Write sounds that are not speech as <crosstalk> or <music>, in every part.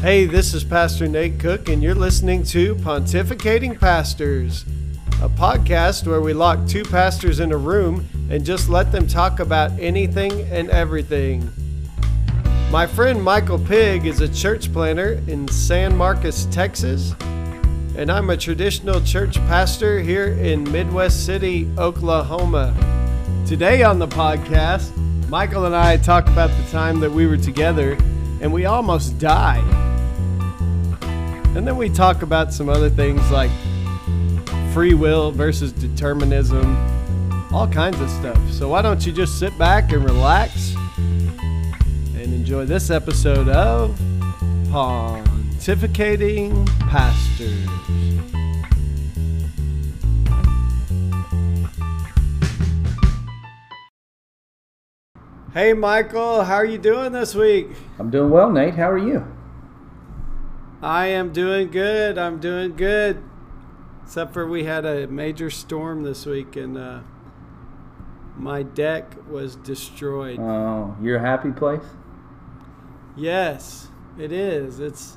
Hey, this is Pastor Nate Cook, and you're listening to Pontificating Pastors, a podcast where we lock two pastors in a room and just let them talk about anything and everything. My friend Michael Pig is a church planter in San Marcos, Texas, and I'm a traditional church pastor here in Midwest City, Oklahoma. Today on the podcast, Michael and I talk about the time that we were together and we almost died. And then we talk about some other things like free will versus determinism, all kinds of stuff. So why don't you just sit back and relax and enjoy this episode of Pontificating Pastors. Hey Michael, how are you doing this week? I'm doing well, Nate. How are you? I am doing good. I'm doing good. Except for we had a major storm this week and uh, my deck was destroyed. Oh, you're a happy place? Yes, it is. It's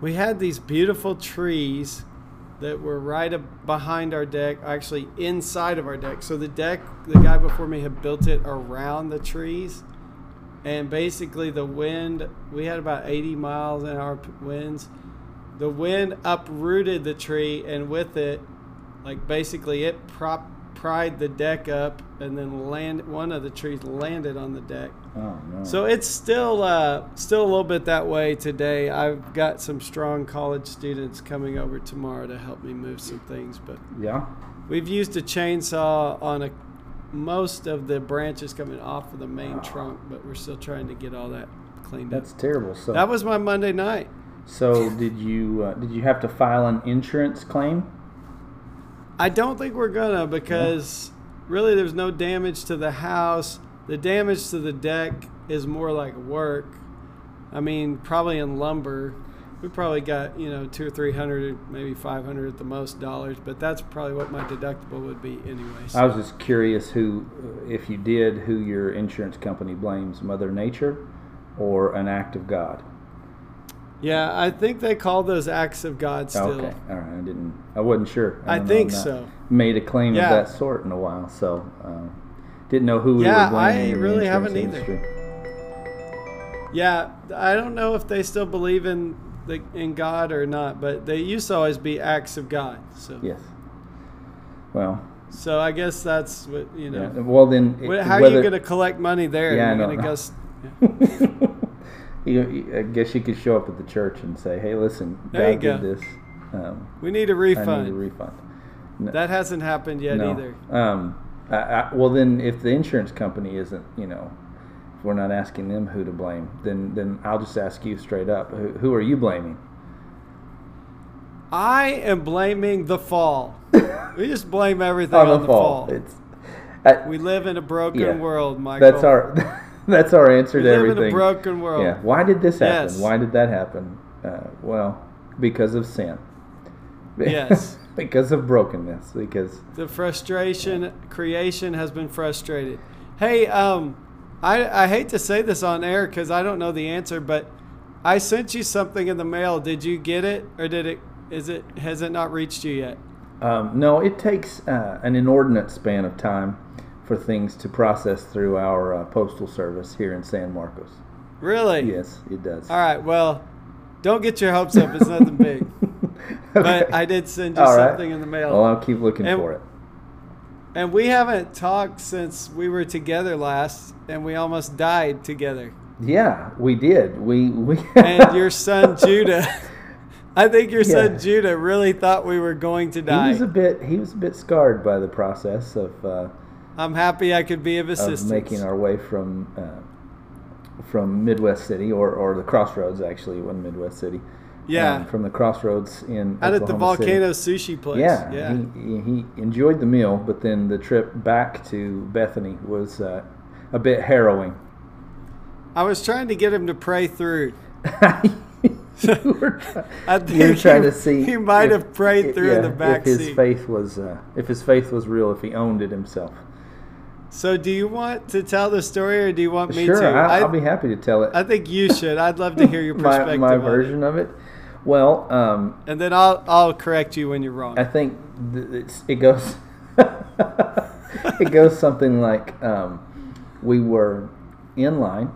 we had these beautiful trees that were right behind our deck, actually inside of our deck. So the deck, the guy before me had built it around the trees. And basically the wind, we had about 80 miles an hour winds. The wind uprooted the tree and with it like basically it prop pried the deck up and then land one of the trees landed on the deck. Oh no. So it's still uh, still a little bit that way today. I've got some strong college students coming over tomorrow to help me move some things, but yeah. we've used a chainsaw on a most of the branches coming off of the main trunk, but we're still trying to get all that cleaned up. That's up. terrible. So That was my Monday night. so did you uh, did you have to file an insurance claim? I don't think we're gonna because really there's no damage to the house. The damage to the deck is more like work. I mean, probably in lumber, we probably got you know two or three hundred, maybe five hundred at the most dollars, but that's probably what my deductible would be anyways. I was just curious who, uh, if you did, who your insurance company blames, Mother Nature, or an act of God. yeah, I think they call those acts of God still. Okay, all right. I didn't. I wasn't sure. I don't think so. Made a claim Yeah. of that sort in a while, so um, didn't know who we Yeah, were blaming. I really haven't either. Yeah, I don't know if they still believe in in God or not, but they used to always be acts of God. So Yes. Well, So I guess that's what you yeah. know. Well, then, it- How are you going to collect money there? Yeah, I You're know. going to go. s- you, I guess you could show up at the church and say, "Hey, listen, There God did go. this. Um, We need a I refund. I need a refund." No, That hasn't happened yet no. either. Um, I, I, well, then, if the insurance company isn't, you know, if we're not asking them who to blame, then then I'll just ask you straight up: Who, who are you blaming? I am blaming the fall. <laughs> we just blame everything on, On the, the fall. fall. It's I, We live in a broken Yeah. world, Michael. that's our <laughs> that's our answer to everything. We to live everything. in a broken world. Yeah. Why did this happen? Yes. Why did that happen? Uh, well, because of sin. Yes. <laughs> because of brokenness. Because The frustration, creation has been frustrated. Hey, um, I I hate to say this on air because I don't know the answer, but I sent you something in the mail. Did you get it, or did it? Is it has it not reached you yet? um, no, it takes uh, an inordinate span of time for things to process through our uh, postal service here in San Marcos. Really? Yes, it does. All right. Well, don't get your hopes up. It's nothing big. <laughs> But I did send you All right. something in the mail. Well, I'll keep looking And- for it. And we haven't talked since we were together last, and we almost died together. Yeah, we did. We we. <laughs> And your son Judah, <laughs> I think your son Yeah. Judah really thought we were going to die. he was a bit he was a bit scarred by the process of uh, I'm happy I could be of of assistance. making our way from uh, from Midwest City or, or the Crossroads actually one Midwest City. Yeah. um, from the Crossroads in Out at the Oklahoma City. volcano sushi place. Yeah, Yeah. He, he enjoyed the meal, but then the trip back to Bethany was uh, a bit harrowing. I was trying to get him to pray through. <laughs> <laughs> You were try- I you were trying he- to see. he might if- have prayed through in the back if his seat. faith was uh, if his faith was real, if he owned it himself. So, do you want to tell the story, or do you want me sure, to? I, I, will be happy to tell it. I think you should. I'd love to hear your <laughs> my perspective. my it. version of it. Well, um, and then I'll I'll correct you when you're wrong. I think th- it's, it goes <laughs> it goes something like um, we were in line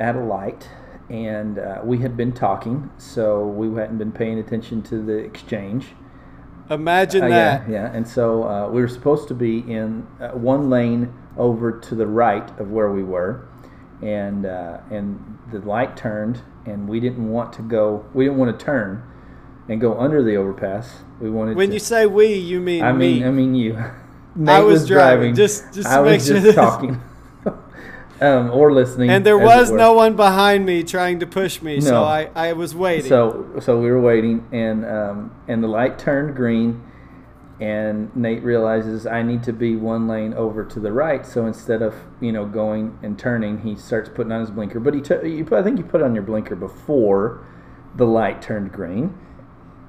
at a light and uh, we had been talking, so we hadn't been paying attention to the exchange. Imagine Uh, that. yeah, yeah. And so uh, we were supposed to be in uh, one lane over to the right of where we were, and uh, and the light turned, and we didn't want to go. We didn't want to turn and go under the overpass. We wanted. When to, you say we, you mean I mean, me. I mean you. <laughs> I Nate was driving, just- just I to was make sure just this- talking, <laughs> um, or listening. and there was no one behind me trying to push me, so I, I was waiting. So so we were waiting, and um, and the light turned green, and Nate realizes I need to be one lane over to the right. So instead of you know going and turning, he starts putting on his blinker. But he took you put, I think you put on your blinker before the light turned green,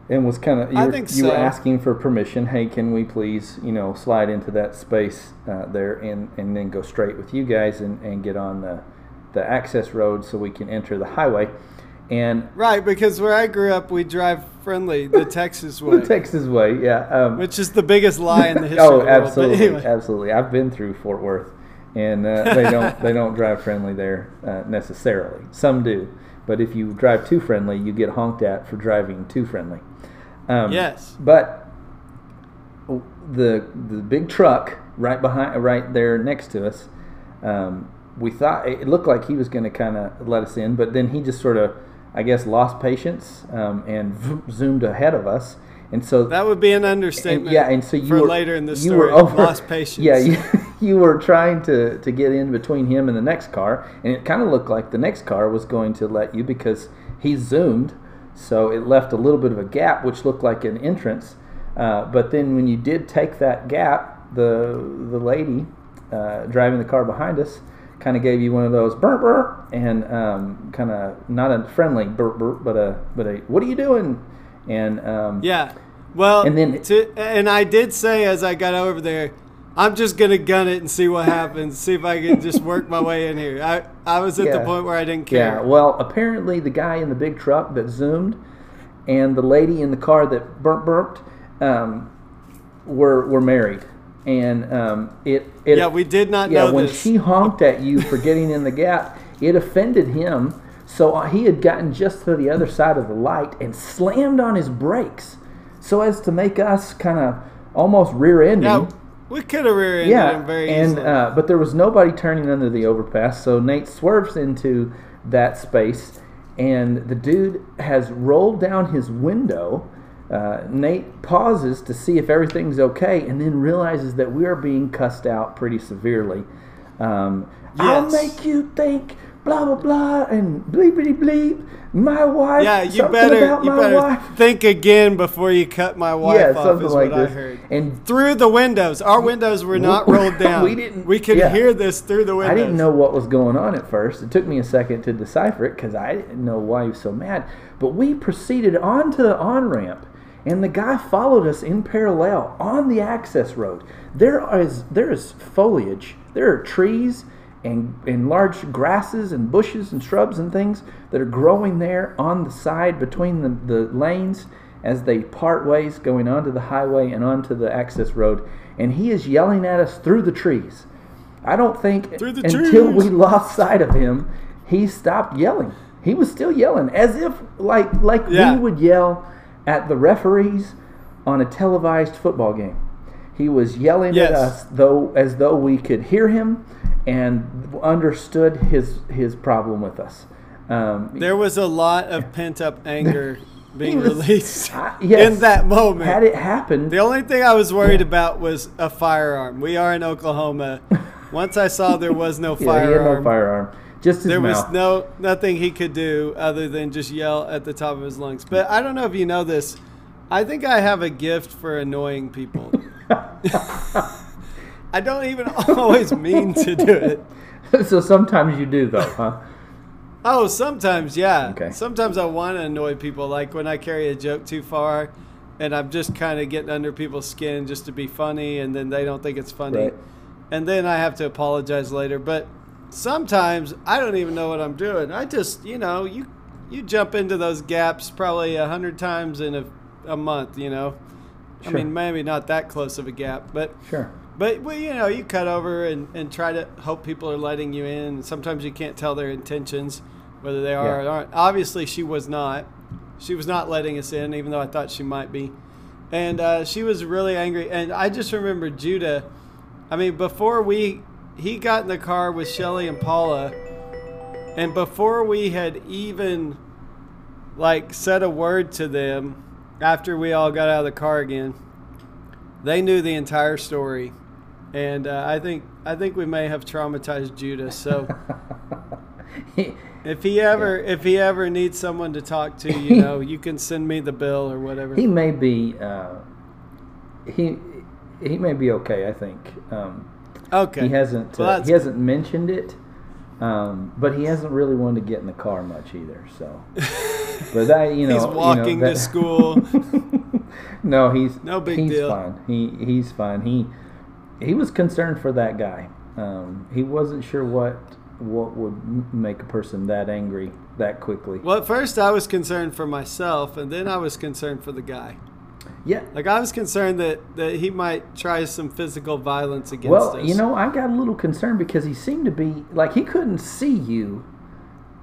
and was kind of you, I were- think you were asking for permission. Hey, can we please you know slide into that space uh, there and and then go straight with you guys and and get on the the access road so we can enter the highway. And right, because where I grew up, we drive friendly the <laughs> Texas way, the Texas way, yeah. Um, which is the biggest lie in the <laughs> history oh, of the. Absolutely, anyway. absolutely. I've been through Fort Worth, and uh, they don't <laughs> they don't drive friendly there uh, necessarily. Some do, but if you drive too friendly, you get honked at for driving too friendly. Um, Yes. but the the big truck right behind, right there next to us. Um, we thought it looked like he was going to kind of let us in, but then he just sort of, I guess, lost patience um, and zoomed ahead of us. And so That would be an understatement. and, yeah, and so you for were, later in the you story, were over, lost patience. Yeah, you, <laughs> you were trying to, to get in between him and the next car, and it kind of looked like the next car was going to let you because he zoomed, so it left a little bit of a gap, which looked like an entrance. Uh, but then when you did take that gap, the the lady uh, driving the car behind us kind of gave you one of those burp burp and um, kind of not a friendly burp burp, but a but a what are you doing? And um, Yeah. Well, And then- to, and I did say as I got over there, I'm just gonna gun it and see what happens. See if I can just work my way in here. I I was at the point where I didn't care. Yeah, well, apparently the guy in the big truck that zoomed and the lady in the car that burp burped um, were were married, and um, it, it Yeah, we did not yeah know when this. she honked at you for getting in the gap, it offended him. So uh, he had gotten just to the other side of the light and slammed on his brakes, so as to make us kind of almost rear-ending. yeah, we could have rear-ended Yeah, him very and easily. uh, but there was nobody turning under the overpass, so Nate swerves into that space, and the dude has rolled down his window. Uh, Nate pauses to see if everything's okay, and then realizes that we are being cussed out pretty severely. Um, I'll make you think blah blah blah and bleepity bleep. My wife. yeah, you better you better wife. think again before you cut my wife yeah, off. something Is like what this. I heard. And Through the windows, our windows were not <laughs> rolled down. We didn't- We could yeah. hear this through the windows. I didn't know what was going on at first. It took me a second to decipher it because I didn't know why he was so mad. But we proceeded onto the on ramp, and the guy followed us in parallel on the access road. There is there is foliage. There are trees and and large grasses and bushes and shrubs and things that are growing there on the side between the, the lanes as they part ways going onto the highway and onto the access road. And he is yelling at us through the trees. I don't think until we lost sight of him, he stopped yelling. He was still yelling as if like like Yeah. we would yell at the referees on a televised football game. He was yelling Yes. at us though as though we could hear him and understood his his problem with us. Um, There was a lot of pent up <laughs> anger being was- released I- yes. in that moment. had it happened, The only thing I was worried Yeah. about was a firearm. We are in Oklahoma. <laughs> Once I saw there was no yeah, he had firearm, no firearm. Just his there was no nothing he could do other than just yell at the top of his lungs. But I don't know if you know this. I think I have a gift for annoying people. <laughs> I don't even always mean to do it. <laughs> so sometimes you do though, huh? Oh, sometimes, yeah. Okay. Sometimes I want to annoy people, like when I carry a joke too far, and I'm just kind of getting under people's skin just to be funny, and then they don't think it's funny. Right. and then I have to apologize later. But sometimes I don't even know what I'm doing. I just, you know, you you jump into those gaps probably a hundred times in a, a month. You know, I mean maybe not that close of a gap, but Sure. but well, you know, you cut over and, and try to hope people are letting you in. Sometimes you can't tell their intentions, whether they are Yeah. or aren't. Obviously, she was not. She was not letting us in, even though I thought she might be. And uh, she was really angry. And I just remember Judah. I mean, before we, he got in the car with Shelly and Paula, and before we had even like said a word to them, after we all got out of the car again, they knew the entire story, and uh, I think I think we may have traumatized Judah. So <laughs> if he ever if he ever needs someone to talk to, you <laughs> know, you can send me the bill or whatever. he may be uh, he he may be okay. I think um, okay, he hasn't Well, uh, he hasn't mentioned it, um, but he hasn't really wanted to get in the car much either. So, <laughs> but that you know He's you know, walking to school. <laughs> no, he's No big he's deal. fine. He he's fine. He he was concerned for that guy. Um, he wasn't sure what what would make a person that angry that quickly. Well, at first I was concerned for myself, and then I was concerned for the guy. Yeah. Like I was concerned that that he might try some physical violence against Well, us. you know, I got a little concerned because he seemed to be like he couldn't see you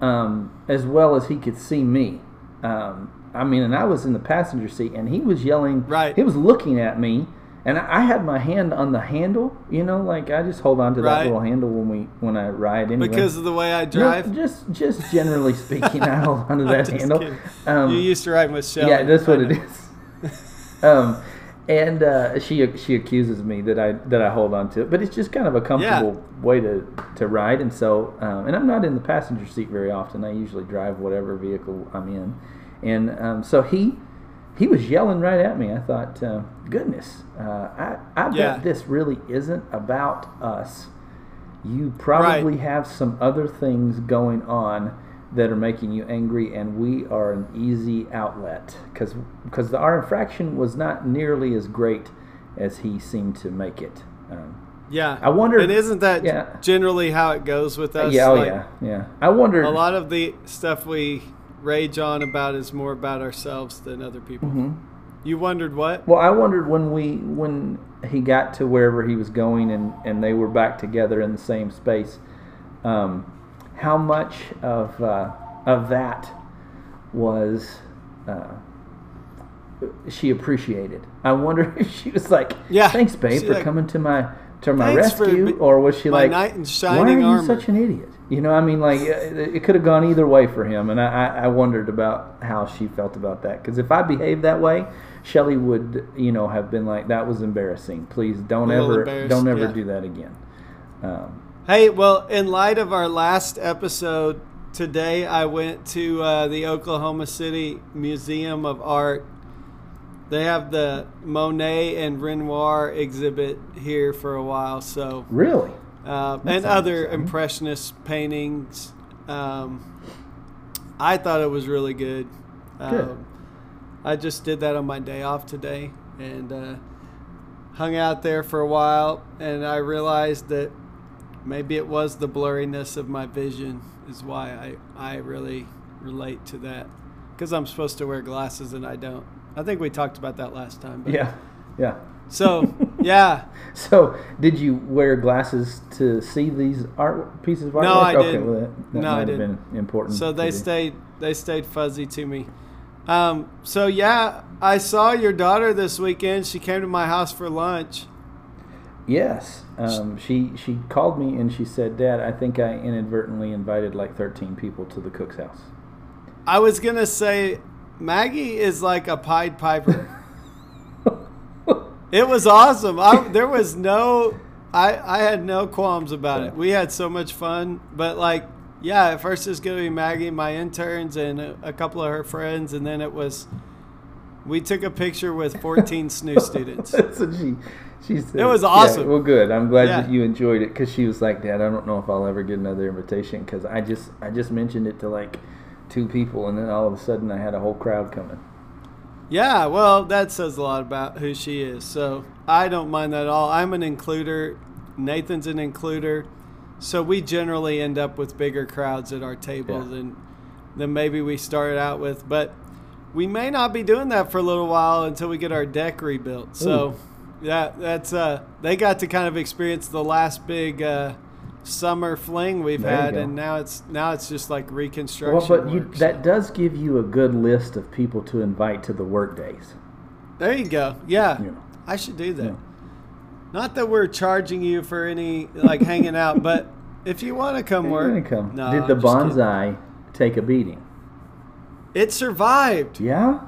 um, as well as he could see me. Um, I mean, and I was in the passenger seat, and he was yelling. Right. He was looking at me, and I I had my hand on the handle. You know, like I just hold on to that Right. little handle when we when I ride. Anyway. because of the way I No, drive. just just generally speaking, I hold on to <laughs> that handle. Um, you used to ride with Shelly. yeah, that's what it is. Um, and uh, she she accuses me that I that I hold on to it, but it's just kind of a comfortable way to, to ride. And so, um, and I'm not in the passenger seat very often. I usually drive whatever vehicle I'm in, and um, so he he was yelling right at me. I thought, uh, goodness, uh, I I bet Yeah. this really isn't about us. You probably have some other things going on that are making you angry, and we are an easy outlet because because our infraction was not nearly as great as he seemed to make it. Um, Yeah. I wonder- And isn't that yeah. generally how it goes with us? yeah, oh Like, yeah, yeah. I wonder. A lot of the stuff we rage on about is more about ourselves than other people. Mhm. You wondered what? Well, I wondered when we when he got to wherever he was going and and they were back together in the same space, um, how much of uh, of that was uh, she appreciated. I wonder <laughs> if she was like, Yeah, thanks, babe, she's for like, coming to my to my rescue," or was she like, why are you armor." such an idiot? You know, I mean, like it, it could have gone either way for him, and I, I, wondered about how she felt about that. Because if I behaved that way, Shelley would, you know, have been like, "That was embarrassing. Please don't ever, don't ever yeah. do that again." Um, Hey, well, in light of our last episode, today I went to uh, the Oklahoma City Museum of Art. They have the Monet and Renoir exhibit here for a while, so really? uh, and other impressionist paintings. Um, I thought it was really good. Good. Um, I just did that on my day off today and uh, hung out there for a while, and I realized that maybe it was the blurriness of my vision is why I, I really relate to that because I'm supposed to wear glasses and I don't. I think we talked about that last time. But Yeah, yeah. So <laughs> yeah, So, did you wear glasses to see these art pieces of art? No, I okay, didn't. Well, that, that No, I didn't. been important. so they stayed they stayed fuzzy to me. Um, so yeah, I saw your daughter this weekend. She came to my house for lunch. Yes, um, she she called me and she said, "Dad, I think I inadvertently invited like 13 people to the cook's house." I was gonna say Maggie is like a Pied Piper. <laughs> It was awesome. I, there was no, I, I had no qualms about it. We had so much fun. But like, yeah, at first it's gonna be Maggie, my interns, and a, a couple of her friends, and then it was, we took a picture with 14 <laughs> SNU students. That's what she she said. It was Yeah, awesome. well, good. I'm glad Yeah. that you enjoyed it because she was like, "Dad, I don't know if I'll ever get another invitation because I just I just mentioned it to like two people and then all of a sudden I had a whole crowd coming." Yeah, well, that says a lot about who she is. So I don't mind that at all. I'm an includer. Nathan's an includer, so we generally end up with bigger crowds at our table Yeah. than than maybe we started out with. But we may not be doing that for a little while until we get our deck rebuilt. So yeah, that's uh, they got to kind of experience the last big uh, summer fling we've There had, and now it's now it's just like reconstruction. Well, but you, work, that does give you a good list of people to invite to the work days. there you go. Yeah, know. I should do that. Yeah. Not that we're charging you for any like hanging out, but if you want to come You're work, come. No, Did the I'm kidding. bonsai take a beating? It survived. Yeah.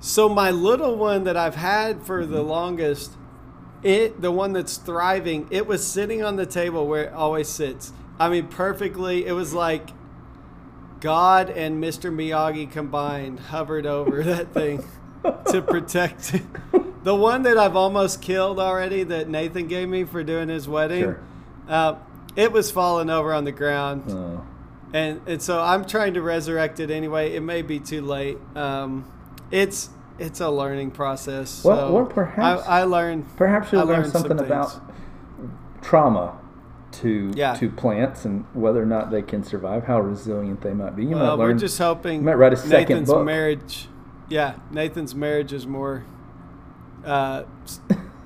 So my little one that I've had for the longest, it the one that's thriving, it was sitting on the table where it always sits. I mean, perfectly. It was like God and Mr. Miyagi combined hovered over <laughs> that thing to protect it. The one that I've almost killed already, that Nathan gave me for doing his wedding, Sure. uh, it was falling over on the ground. Oh. and and so I'm trying to resurrect it anyway. It may be too late. Um, it's it's a learning process. Well, so well, perhaps- I, I learned. Perhaps you'll I learn learned some something about trauma to Yeah. to plants and whether or not they can survive, how resilient they might be. You Well, might learn. we're just hoping. you might write a second Nathan's marriage. Yeah, Nathan's marriage is more uh,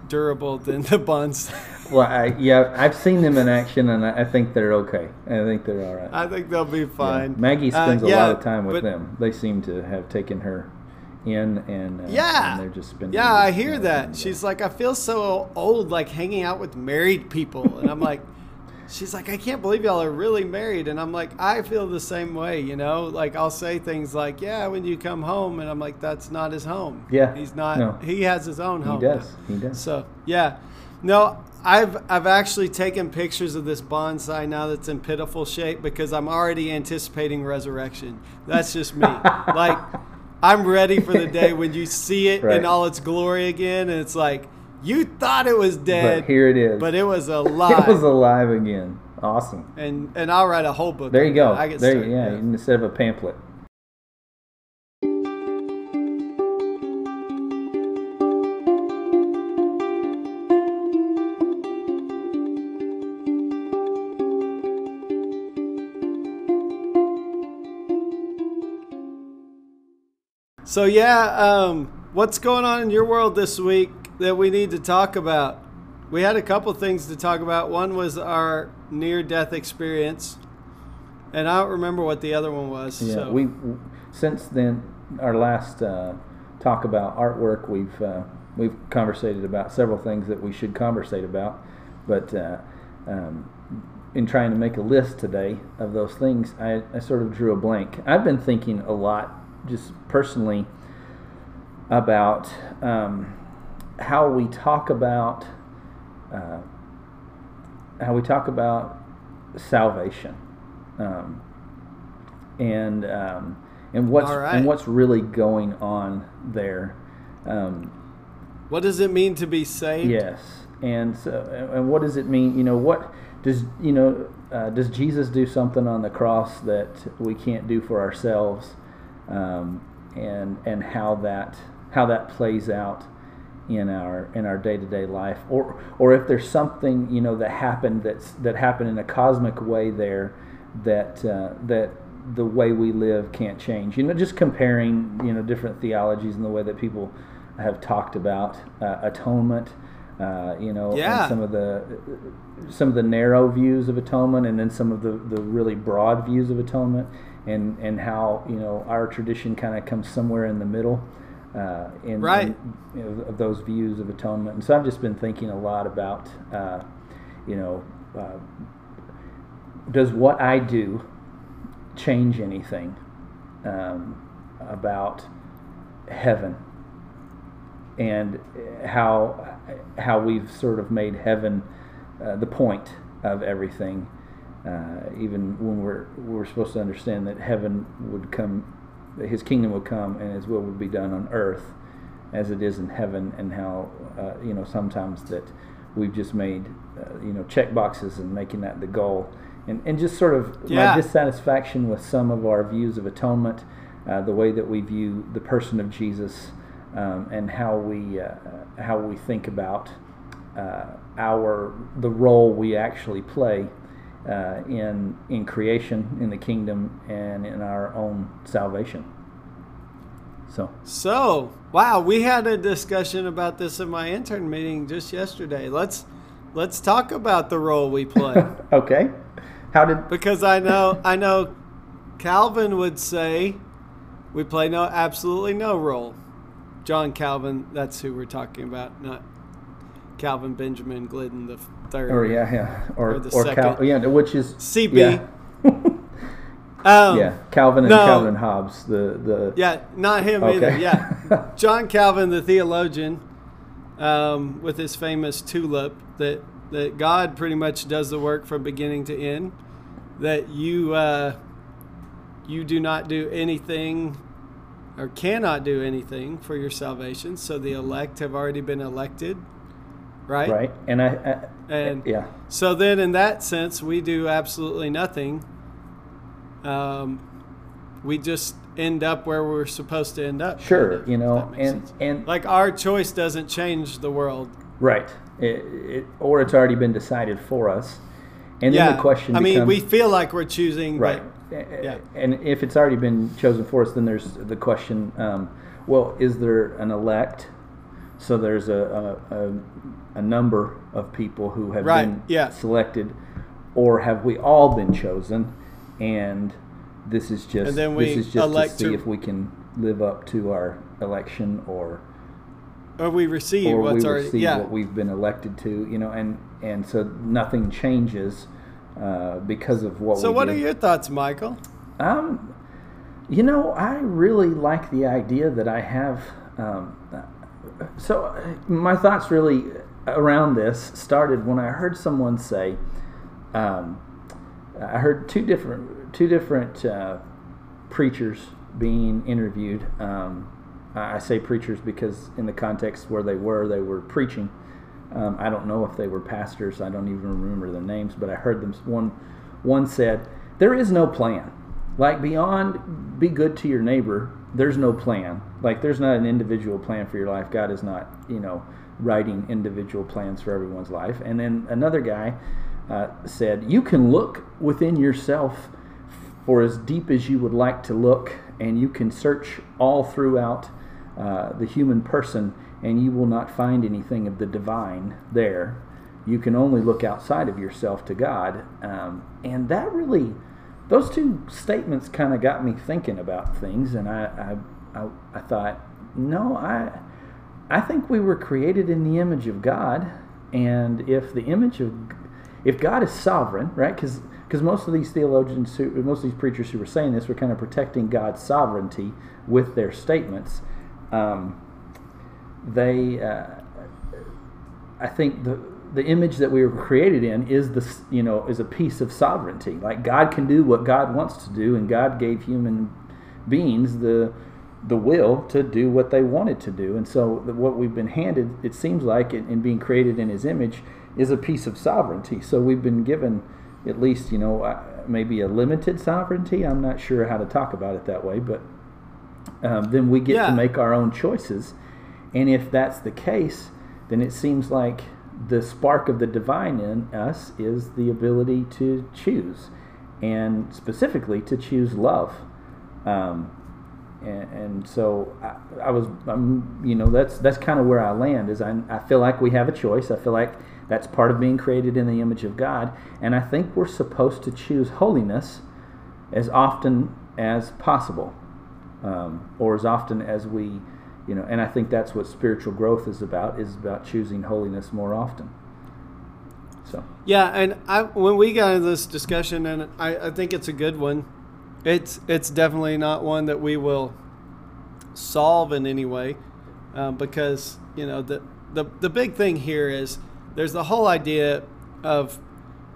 durable than the buns. <laughs> well, I, yeah, I've seen them in action, and I, I think they're okay. I think they're all right. I think they'll be Yeah. fine. Maggie Uh, spends a lot of time with but- them. They seem to have taken her in, and uh, Yeah. and they're just spending. Yeah, I hear know, that. uh, She's like, I feel so old, like hanging out with married people. And I'm like, <laughs> she's like, I can't believe y'all are really married. And I'm like, I feel the same way, you know? Like, I'll say things like, yeah, when you come home. And I'm like, that's not his home. Yeah, He's not, no. he has his own home. he does. He does. So, yeah. No, I've I've actually taken pictures of this bonsai now that's in pitiful shape because I'm already anticipating resurrection. That's just me. <laughs> like I'm ready for the day <laughs> when you see it Right. in all its glory again and it's like you thought it was dead, but here it is. but it was alive. <laughs> it was alive again. Awesome. and and I'll write a whole book. There you go. I get there, started, yeah, instead of a pamphlet. So yeah, um, what's going on in your world this week that we need to talk about? We had a couple things to talk about. One was our near-death experience, and I don't remember what the other one was. Yeah, so. we since then our last uh, talk about artwork, we've uh, we've conversated about several things that we should conversate about, but uh, um, in trying to make a list today of those things, I, I sort of drew a blank. I've been thinking a lot, just personally, about um, how we talk about uh, how we talk about salvation. Um, and um, and what's right. and what's really going on there. Um, what does it mean to be saved? yes, and so and what does it mean? You know, what does you know? Uh, does Jesus do something on the cross that we can't do for ourselves? Um, and and how that how that plays out in our in our day to day life, or or if there's something you know that happened that's that happened in a cosmic way there that uh, that the way we live can't change. You know, just comparing you know different theologies and the way that people have talked about uh, atonement. Uh, you know, Yeah. some of the some of the narrow views of atonement, and then some of the, the really broad views of atonement, and and how you know our tradition kind of comes somewhere in the middle. Uh, in, Right. in, you know, of those views of atonement, and so I've just been thinking a lot about, uh, you know, uh, does what I do change anything um, about heaven and how how we've sort of made heaven uh, the point of everything, uh, even when we're we're supposed to understand that heaven would come, that His kingdom would come, and His will would be done on earth as it is in heaven, and how uh, you know sometimes that we've just made uh, you know check boxes and making that the goal, and and just sort of Yeah. my dissatisfaction with some of our views of atonement, uh, the way that we view the person of Jesus, um, and how we uh, how we think about uh, our the role we actually play uh, in in creation, in the kingdom, and in our own salvation. So, So, wow, we had a discussion about this in my intern meeting just yesterday. Let's let's talk about the role we play <laughs> okay, how did because I know I know Calvin would say we play no absolutely no role. John Calvin, that's who we're talking about, not Calvin Benjamin Glidden the third. or yeah yeah or Or the or Cal, yeah which is CB. yeah, <laughs> Um, yeah Calvin and no. Calvin and Hobbes the the Yeah, not him either. Yeah, <laughs> John Calvin, the theologian, um, with his famous tulip, that that God pretty much does the work from beginning to end. That you uh, you do not do anything or cannot do anything for your salvation. So the elect have already been elected, right? right and I And yeah so then, in that sense, we do absolutely nothing. Um, we just end up where we're supposed to end up. sure you know and sense. and like our choice doesn't change the world. Right. It, it, or it's already been decided for us. And yeah, then the question I mean, we feel like we're choosing, right. but yeah. And if it's already been chosen for us, then there's the question, um, well, is there an elect? So there's a, a, a, number of people who have Right, been yeah. selected, or have we all been chosen? And this is just And then we this is just to see to- if we can live up to our election or or we receive or what's we already. receive Yeah, what we've been elected to, you know, and and so nothing changes uh, because of what. So, what do. are your thoughts, Michael? Um, you know, I really like the idea that I have. Um, so, uh, my thoughts really around this started when I heard someone say, um, I heard two different two different uh, preachers being interviewed. Um, I say preachers because in the context where they were, they were preaching. Um, I don't know if they were pastors. I don't even remember their names, but I heard them. One one said, "There is no plan. Like beyond, be good to your neighbor. There's no plan. Like there's not an individual plan for your life. God is not, you know, writing individual plans for everyone's life." And then another guy uh, said, "You can look within yourself for as deep as you would like to look, and you can search all throughout uh, the human person, and you will not find anything of the divine there. You can only look outside of yourself to God. Um, and that really, those two statements kind of got me thinking about things, and I, I, I, I thought, no, I, I think we were created in the image of God, and if the image of, if God is sovereign, right? Because because most of these theologians, who, most of these preachers who were saying this, were kind of protecting God's sovereignty with their statements. Um, they, uh, I think the the image that we were created in is the you know is a piece of sovereignty. Like God can do what God wants to do, and God gave human beings the the will to do what they wanted to do. And so the, what we've been handed, it seems like, in, in being created in His image, is a piece of sovereignty. So we've been given at least you know uh, maybe a limited sovereignty. I'm not sure how to talk about it that way, but um, then we get Yeah. to make our own choices. And if that's the case, then it seems like the spark of the divine in us is the ability to choose, and specifically to choose love. Um, and, and so I, I was, I'm, you know, that's that's kind of where I land. Is I, I feel like we have a choice. I feel like that's part of being created in the image of God, and I think we're supposed to choose holiness as often as possible um, or as often as we, you know, and I think that's what spiritual growth is about, is about choosing holiness more often. So, Yeah, and I when we got into this discussion, and I, I think it's a good one. It's it's definitely not one that we will solve in any way, um, because you know the the the big thing here is there's the whole idea of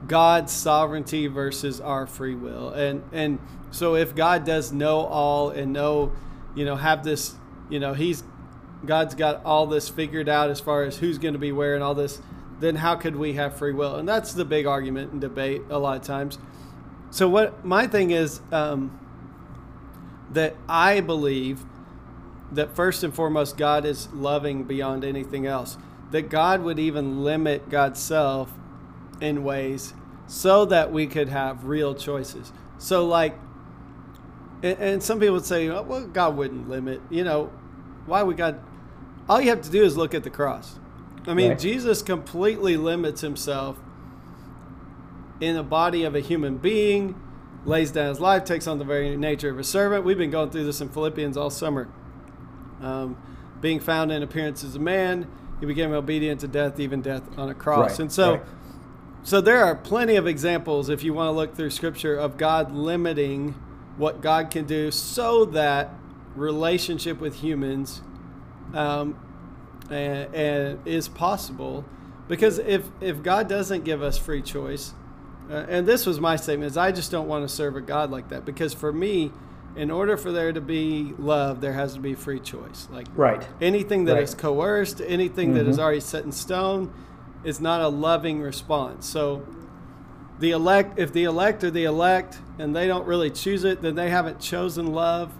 God's sovereignty versus our free will, and and so if God does know all and know, you know, have this, you know, He's God's got all this figured out as far as who's going to be where and all this, then how could we have free will? And that's the big argument and debate a lot of times. So what my thing is um, that I believe that first and foremost God is loving beyond anything else. that God would even limit God's self in ways so that we could have real choices. So, like, and, and some people would say, well, God wouldn't limit. You know, why would God? All you have to do is look at the cross. I mean, Right. Jesus completely limits himself in the body of a human being, lays down his life, takes on the very nature of a servant. We've been going through this in Philippians all summer. Um, being found in appearance as a man, he became obedient to death, even death on a cross. Right, And so, right. so there are plenty of examples, if you want to look through Scripture, of God limiting what God can do, so that relationship with humans um, and, and is possible. Because if if God doesn't give us free choice, uh, and this was my statement, is I just don't want to serve a God like that. Because for me, in order for there to be love, there has to be free choice. Like Right. anything that Right. is coerced, anything that is Mhm. already set in stone, is not a loving response. So the elect, if the elect are the elect and they don't really choose it, then they haven't chosen love.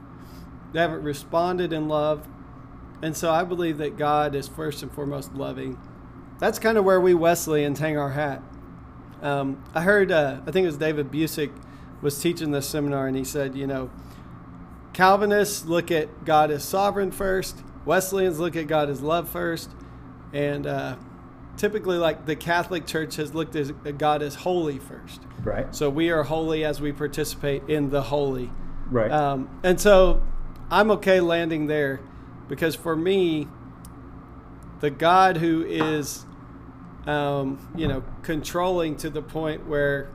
They haven't responded in love. And so I believe that God is first and foremost loving. That's kind of where we Wesleyans hang our hat. Um, I heard, uh, I think it was David Busic was teaching this seminar, and he said, you know, Calvinists look at God as sovereign first, Wesleyans look at God as love first, and uh, typically, like the Catholic Church has looked at God as holy first. Right. So we are holy as we participate in the holy. Right. Um, and so I'm okay landing there because for me, the God who is, um, you know, controlling to the point where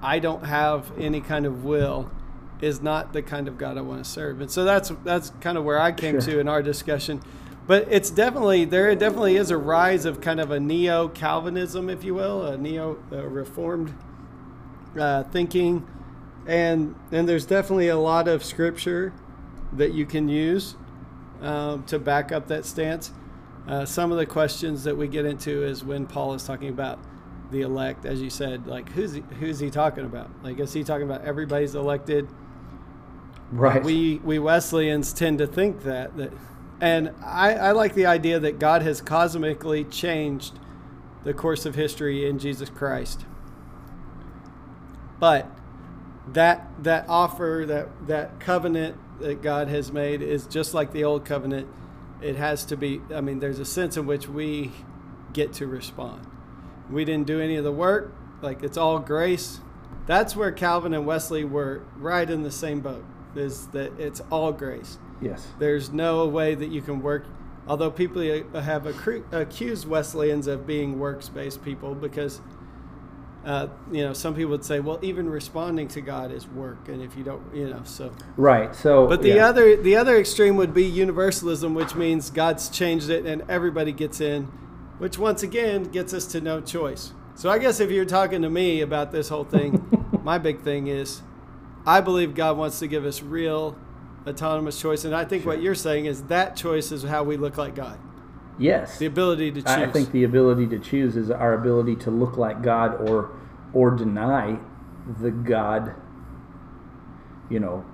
I don't have any kind of will is not the kind of God I want to serve. And so that's that's kind of where I came Sure. to in our discussion. But it's definitely there definitely is a rise of kind of a neo Calvinism, if you will, a neo uh, reformed uh, thinking, and and there's definitely a lot of scripture that you can use um, to back up that stance. Uh, some of the questions that we get into is when Paul is talking about the elect, as you said, like who's he, who's he talking about? Like is he talking about everybody's elected? right. We we Wesleyans tend to think that that, and I, I like the idea that God has cosmically changed the course of history in Jesus Christ. But that that offer that that covenant that God has made is just like the old covenant. It has to be. I mean, there's a sense in which we get to respond. We didn't do any of the work. Like it's all grace. That's where Calvin and Wesley were right in the same boat. Is that it's all grace. yes. There's no way that you can work. Although people have accru- accused Wesleyans of being works-based people because, uh, you know, some people would say, well, even responding to God is work, and if you don't, you know, so. Right. So. But the yeah. other the other extreme would be universalism, which means God's changed it and everybody gets in, which once again gets us to no choice. So I guess if you're talking to me about this whole thing, <laughs> my big thing is I believe God wants to give us real autonomous choice and I think what you're saying is that choice is how we look like God. Yes. The ability to choose. I think the ability to choose is our ability to look like God or or deny the God, you know,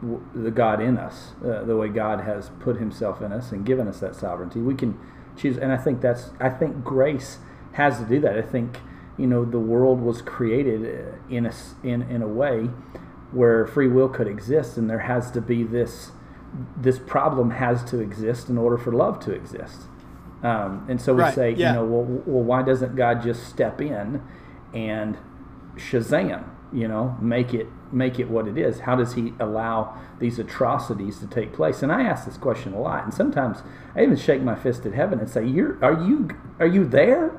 w- the God in us, uh, the way God has put Himself in us and given us that sovereignty. We can choose, and I think that's I think grace has to do that. I think you know the world was created uh, in a in in a way where free will could exist, and there has to be this this problem has to exist in order for love to exist. Um, and so we Right, say, yeah. you know, well, well, why doesn't God just step in and Shazam, you know, make it make it what it is? How does He allow these atrocities to take place? And I ask this question a lot, and sometimes I even shake my fist at heaven and say, "You're are you are you there?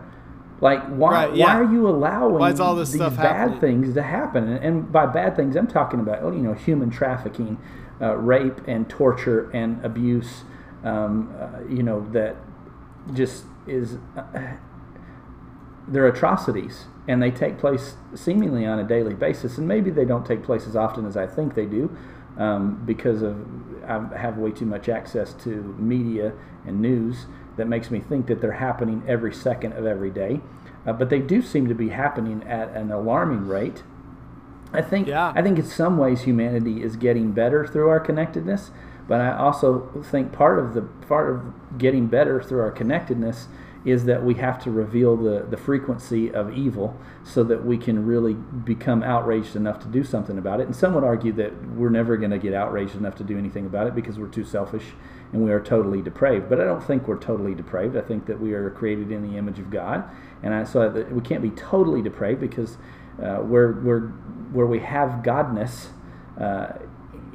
Like why Right, yeah. why are you allowing Why is all this these stuff bad happening? things to happen?" And, and by bad things, I'm talking about oh, you know human trafficking, uh, rape and torture and abuse. Um, uh, you know that just is uh, they're atrocities and they take place seemingly on a daily basis and maybe they don't take place as often as i think they do um, because of i have way too much access to media and news that makes me think that they're happening every second of every day uh, but they do seem to be happening at an alarming rate I think Yeah. I think in some ways humanity is getting better through our connectedness, but I also think part of the part of getting better through our connectedness is that we have to reveal the, the frequency of evil so that we can really become outraged enough to do something about it. And some would argue that we're never going to get outraged enough to do anything about it because we're too selfish and we are totally depraved. But I don't think we're totally depraved. I think that we are created in the image of God, and I so that we can't be totally depraved because uh, where where where we have godness. Uh,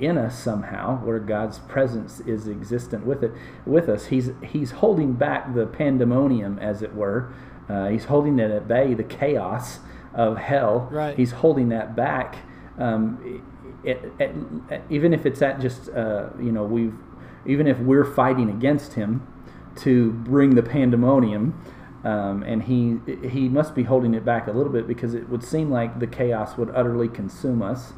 in us somehow, where God's presence is existent with it, with us. He's He's holding back the pandemonium, as it were. Uh, he's holding it at bay, the chaos of hell. Right. He's holding that back. Um, it, it, it, even if it's at just uh, you know we've even if we're fighting against him to bring the pandemonium. Um, and he he must be holding it back a little bit because it would seem like the chaos would utterly consume us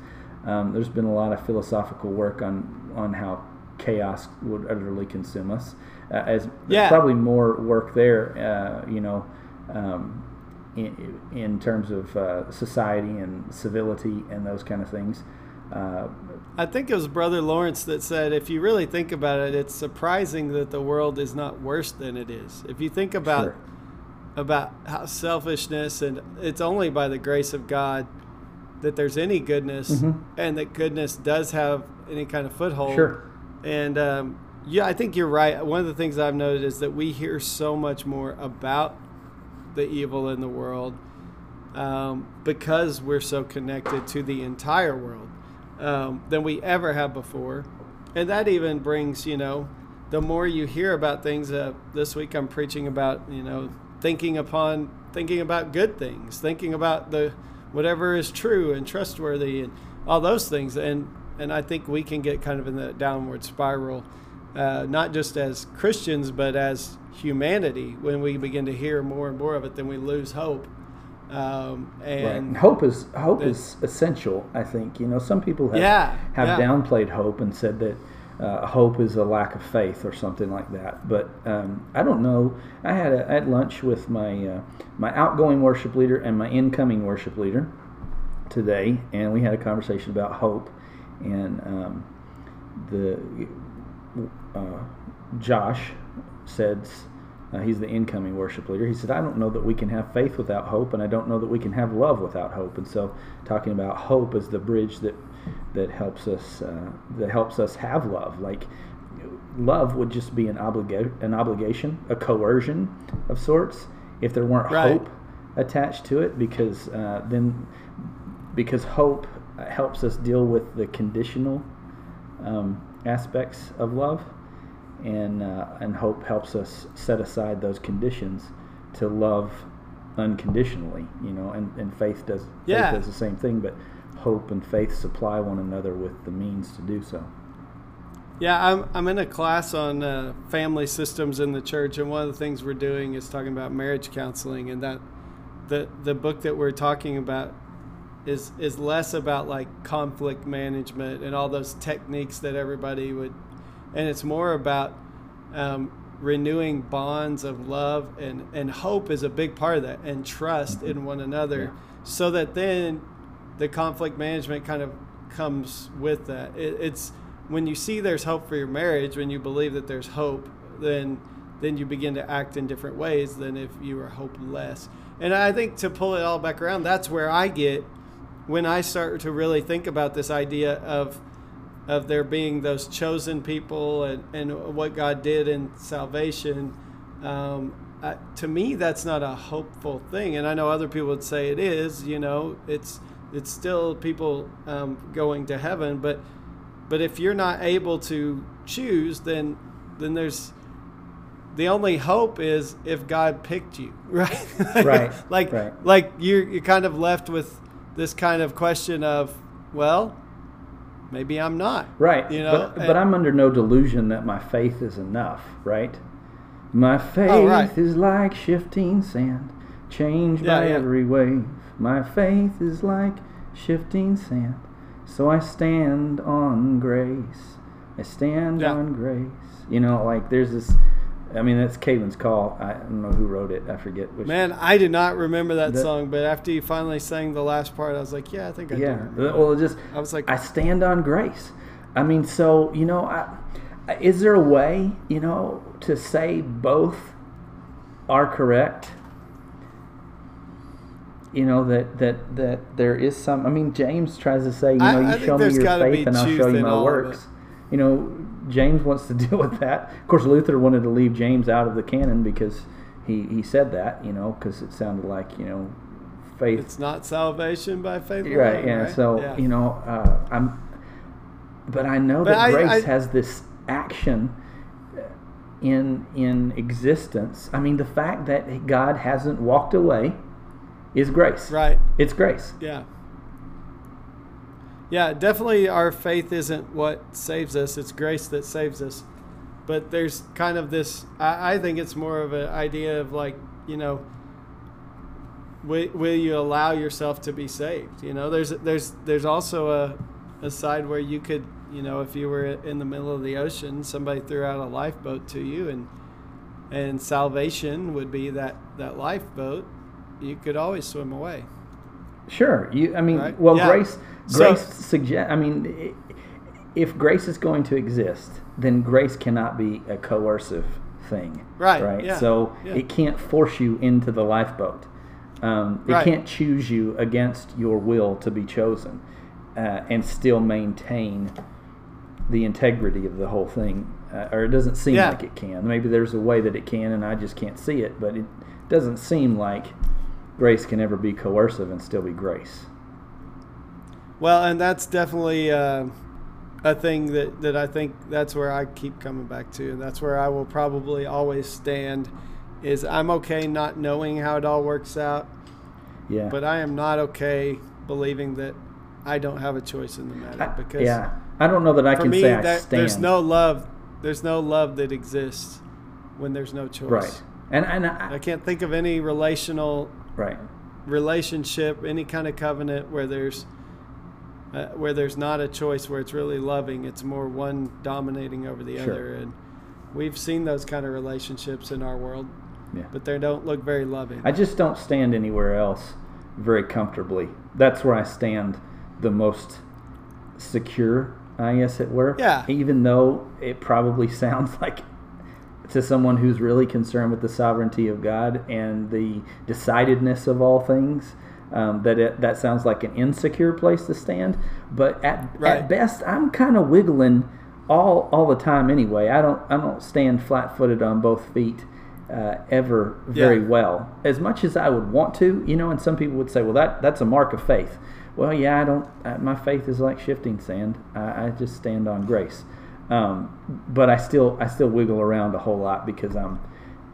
um, there's been a lot of philosophical work on on how chaos would utterly consume us. Uh, as yeah. probably more work there, uh, you know, um, in, in terms of uh, society and civility and those kind of things. Uh, I think it was Brother Lawrence that said, if you really think about it, it's surprising that the world is not worse than it is. If you think about Sure. about how selfishness and it's only by the grace of God that there's any goodness Mhm. and that goodness does have any kind of foothold. Sure. And um, yeah, I think you're right. One of the things I've noted is that we hear so much more about the evil in the world um, because we're so connected to the entire world um, than we ever have before. And that even brings, you know, the more you hear about things. Uh, this week I'm preaching about, you know, thinking upon thinking about good things, thinking about the whatever is true and trustworthy and all those things. And and I think we can get kind of in the downward spiral, uh, not just as Christians but as humanity. When we begin to hear more and more of it, then we lose hope. Um, Right. and And hope is hope it- is essential. I think you know some people have Yeah, have yeah. downplayed hope and said that uh, hope is a lack of faith or something like that. But um, I don't know. I had a, I had lunch with my uh, my outgoing worship leader and my incoming worship leader today, and we had a conversation about hope. And um, the uh, Josh said uh, he's the incoming worship leader. He said, "I don't know that we can have faith without hope, and I don't know that we can have love without hope." And so, talking about hope as the bridge that that helps us uh, that helps us have love, like love would just be an obliga- an obligation, a coercion of sorts, if there weren't Right. hope attached to it, because uh, then because hope helps us deal with the conditional um, aspects of love, and uh, and hope helps us set aside those conditions to love unconditionally. You know, and, and faith does Yeah. faith does the same thing, but hope and faith supply one another with the means to do so. Yeah, I'm, I'm in a class on uh, family systems in the church, and one of the things we're doing is talking about marriage counseling, and that the the book that we're talking about is is less about like conflict management and all those techniques that everybody would, and it's more about um, renewing bonds of love and and hope is a big part of that, and trust in one another, Yeah. so that then the conflict management kind of comes with that. It, it's when you see there's hope for your marriage, when you believe that there's hope, then then you begin to act in different ways than if you were hopeless. And I think to pull it all back around, that's where I get when I start to really think about this idea of of there being those chosen people and, and what God did in salvation. Um, I, to me, that's not a hopeful thing, and I know other people would say it is. You know, it's it's still people um, going to heaven, but but if you're not able to choose, then then there's the only hope is if God picked you, <laughs> right? <laughs> Right, like right. like you're you're kind of left with this kind of question of, well, maybe I'm not. Right. You know, but, but I'm under no delusion that my faith is enough, right? My faith Oh, right. is like shifting sand, changed Yeah, by yeah. every wave. My faith is like shifting sand, so I stand on grace. I stand Yeah. on grace. You know, like there's this. I mean, that's Casting Crowns. I don't know who wrote it. I forget which. Man, I did not remember that That- song, but after you finally sang the last part, I was like, yeah, I think I yeah. do. Well, it just I was like, I stand on grace. I mean, so you know, I, is there a way, you know, to say both are correct, you know that that that there is some. I mean, James tries to say, you know, I you think show me your faith, and I'll show you my all of it. works. You know, James wants to <laughs> deal with that. Of course, Luther wanted to leave James out of the canon because he he said that, you know, because it sounded like you know, faith It's not salvation by faith alone, right yeah right? so Yeah. you know uh, i'm but i know But that I- grace I- has this action in in existence i mean the fact that god hasn't walked away is grace right. it's grace Yeah. Yeah, definitely our faith isn't what saves us, it's grace that saves us. But there's kind of this, I, I think it's more of an idea of like, you know, will, will you allow yourself to be saved? You know, there's there's there's also a, a side where you could, you know, if you were in the middle of the ocean, somebody threw out a lifeboat to you and and salvation would be that, that lifeboat, you could always swim away. sure you i mean Right. well Yeah. grace So- grace suggest i mean if grace is going to exist then grace cannot be a coercive thing Right, right yeah, so yeah. it can't force you into the lifeboat um, it Right. can't choose you against your will to be chosen uh, and still maintain the integrity of the whole thing uh, or it doesn't seem Yeah. like it can maybe there's a way that it can and i just can't see it but it doesn't seem like grace can ever be coercive and still be grace Well, and that's definitely uh, a thing that, that I think that's where I keep coming back to. And that's where I will probably always stand is I'm okay not knowing how it all works out, yeah but I am not okay believing that I don't have a choice in the matter I- because yeah i don't know that i can me say i that, stand there's no love there's no love that exists when there's no choice. right and, and I, I can't think of any relational right relationship, any kind of covenant where there's uh, where there's not a choice, where it's really loving. It's more one dominating over the Sure. other, and we've seen those kind of relationships in our world, yeah but they don't look very loving. I just don't stand anywhere else very comfortably. That's where I stand the most secure, I guess it were. Yeah. Even though it probably <laughs> sounds like to someone who's really concerned with the sovereignty of God and the decidedness of all things, um, that it, that sounds like an insecure place to stand. But at, Right. at best, I'm kind of wiggling all all the time anyway. I don't I don't stand flat footed on both feet uh, ever very Yeah. well as much as I would want to. You know, and some people would say, well, that that's a mark of faith. Well, yeah, I don't. Uh, my faith is like shifting sand. I, I just stand on grace. Um, but I still I still wiggle around a whole lot because I'm.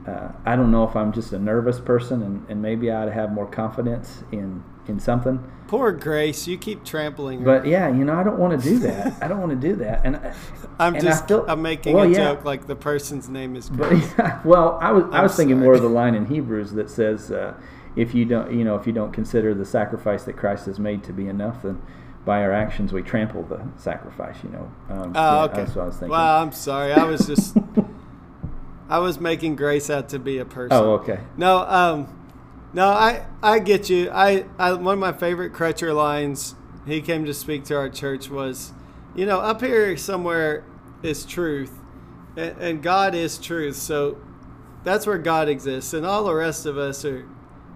Uh, I don't know if I'm just a nervous person and, and maybe I ought to have more confidence in in something. Poor Grace, you keep trampling her. But yeah, you know, I don't want to do that. I don't want to do that. And I- <laughs> I'm and I just I'm making well, a yeah. joke like the person's name is But Grace. <laughs> well, I was I I'm was thinking sorry. more of the <laughs> line in Hebrews that says, uh, if you don't you know if you don't consider the sacrifice that Christ has made to be enough, then by our actions we trample the sacrifice. You know. Um, Oh, yeah, okay. That's what I was thinking. Well, I'm sorry. I was just I was making Grace out to be a person. oh, okay. No, um, no, I I get you. I, I one of my favorite Crutcher lines. He came to speak to our church was, you know, up here somewhere is truth, and, and God is truth. So that's where God exists, and all the rest of us are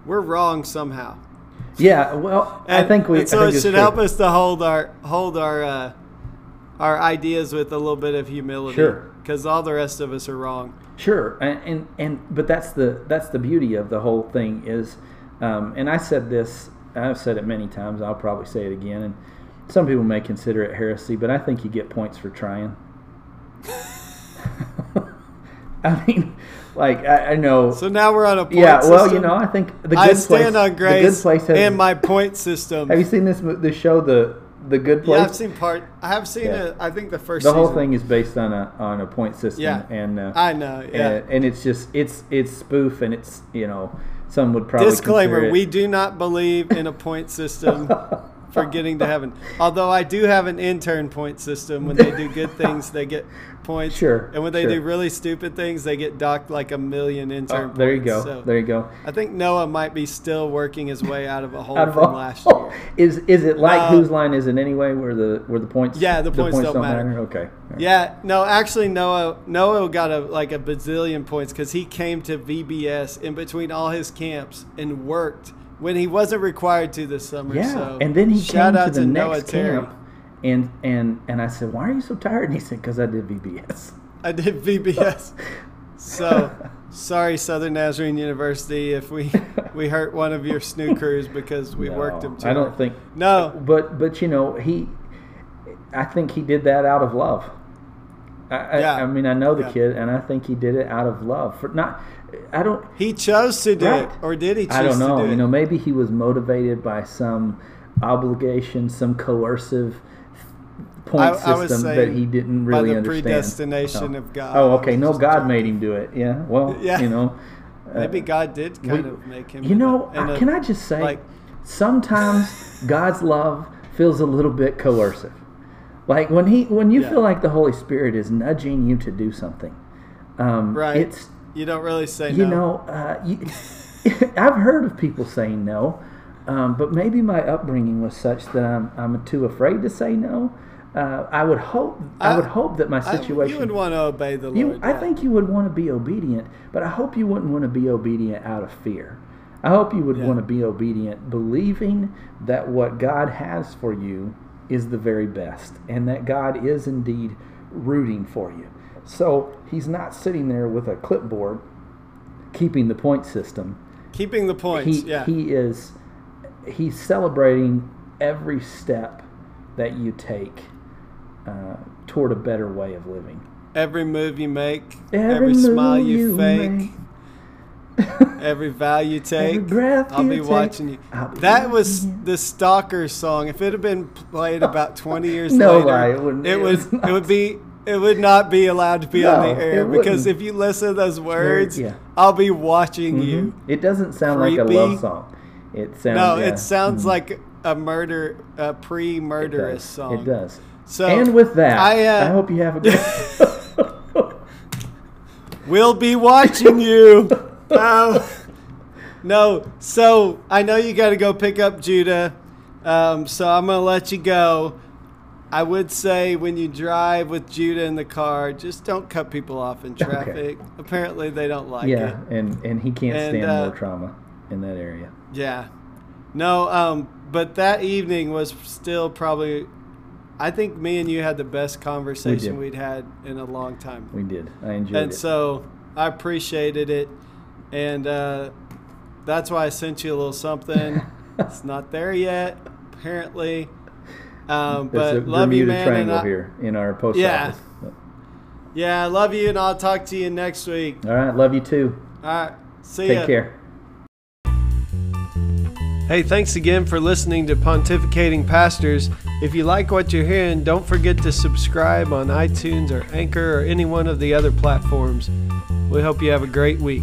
we're wrong somehow. Yeah. Well, I think we. so I think it should true. help us to hold our hold our uh, our ideas with a little bit of humility. Sure. Because all the rest of us are wrong. Sure, and, and and but that's the that's the beauty of the whole thing is, um, and I said this, I've said it many times. I'll probably say it again, and some people may consider it heresy, but I think you get points for trying. <laughs> <laughs> I mean, like I, I know. So now we're on a point yeah, well, system. you know, I think the good I place. stand on The good place has. and my point system. have you seen this the show the the good place? yeah, I've seen part. I have seen Yeah. it. I think the first. the whole thing is based on a on a point system. Yeah. and uh, I know. Yeah. and, and it's just it's it's spoof and it's you know some would probably Disclaimer: We do not believe in a point system <laughs> for getting to heaven. Although I do have an intern point system. When they do good things, they get points. Sure, And when they sure. do really stupid things, they get docked like a million intern. Oh, there you go So there you go I think Noah might be still working his way out of a hole Out from a last oh, <laughs> is is it like No. whose line is it anyway? Where the where the points? Yeah, the points don't matter. Okay. Yeah, no, actually, Noah Noah got a like a bazillion points because he came to VBS in between all his camps and worked when he wasn't required to this summer. Yeah, so and then he shout came out to the Noah next camp, and and and I said, "Why are you so tired?" And he said, "Because I did VBS." I did VBS. so sorry, Southern Nazarene University, if we we hurt one of your snookers because we worked No, him too. I don't hard. think. No, But but you know he, I think he did that out of love. I, I, Yeah. I mean I know the Yeah. kid, and I think he did it out of love for not. I don't. he chose to do Right. it, or did he choose I don't know. to do You know, maybe he was motivated by some obligation, some coercive point I- I was system that he didn't by really the understand. predestination Oh. of God, Oh, okay. No, God made him do it. Yeah. Well, <laughs> Yeah. you know. uh, Maybe God did kind we- of make him. You in a- know, in can I just say, like- sometimes <laughs> God's love feels a little bit coercive. Like when he, when you Yeah. feel like the Holy Spirit is nudging you to do something, um, Right. It's You don't really say no you no. know, uh, you, <laughs> I've heard of people saying no, um, but maybe my upbringing was such that I'm, I'm too afraid to say no. Uh, I would hope, I, I- would hope that my I- situation. you would want to obey the Lord. You, I think you would want to be obedient, but I hope you wouldn't want to be obedient out of fear. I hope you would Yeah. want to be obedient, believing that what God has for you is the very best, and that God is indeed rooting for you. So He's not sitting there with a clipboard, keeping the point system. keeping the points. He yeah. he is he's celebrating every step that you take uh, toward a better way of living. every move you make, Every every, smile you, you fake, make. <laughs> every vow you take, breath I'll you be take, watching you. Be That was you. the Stalker song. If it had been played about 20 years <laughs> No later, lie, it it was <laughs> it would be it would not be allowed to be on the air because if you listen to those words, yeah. I'll be watching you. Mhm. It doesn't sound like a love song. It sounds. No, yeah. it sounds Mhm. like a murder, a pre-murderous does. song. It does. So and with that, I, uh, I hope you have a good. <laughs> We'll be watching you. Oh. <laughs> no, so I know you got to go pick up Judah. Um, so I'm going to let you go. I would say when you drive with Judah in the car, just don't cut people off in traffic. Apparently, they don't like yeah, it. Yeah, and and he can't And, stand uh, more trauma in that area. Yeah. No, um, but that evening was still probably, I think me and you had the best conversation did. we'd had in a long time. We did. I enjoyed and it. And so I appreciated it, and uh, that's why I sent you a little something. <laughs> it's not there yet, apparently. Um, but a love you, Bermuda man. And Triangle I, here in our post Yeah. office. yeah, I love you, and I'll talk to you next week. All right, love you too. All right, see Take ya. care. Hey, thanks again for listening to Pontificating Pastors. If you like what you're hearing, don't forget to subscribe on iTunes or Anchor or any one of the other platforms. We hope you have a great week.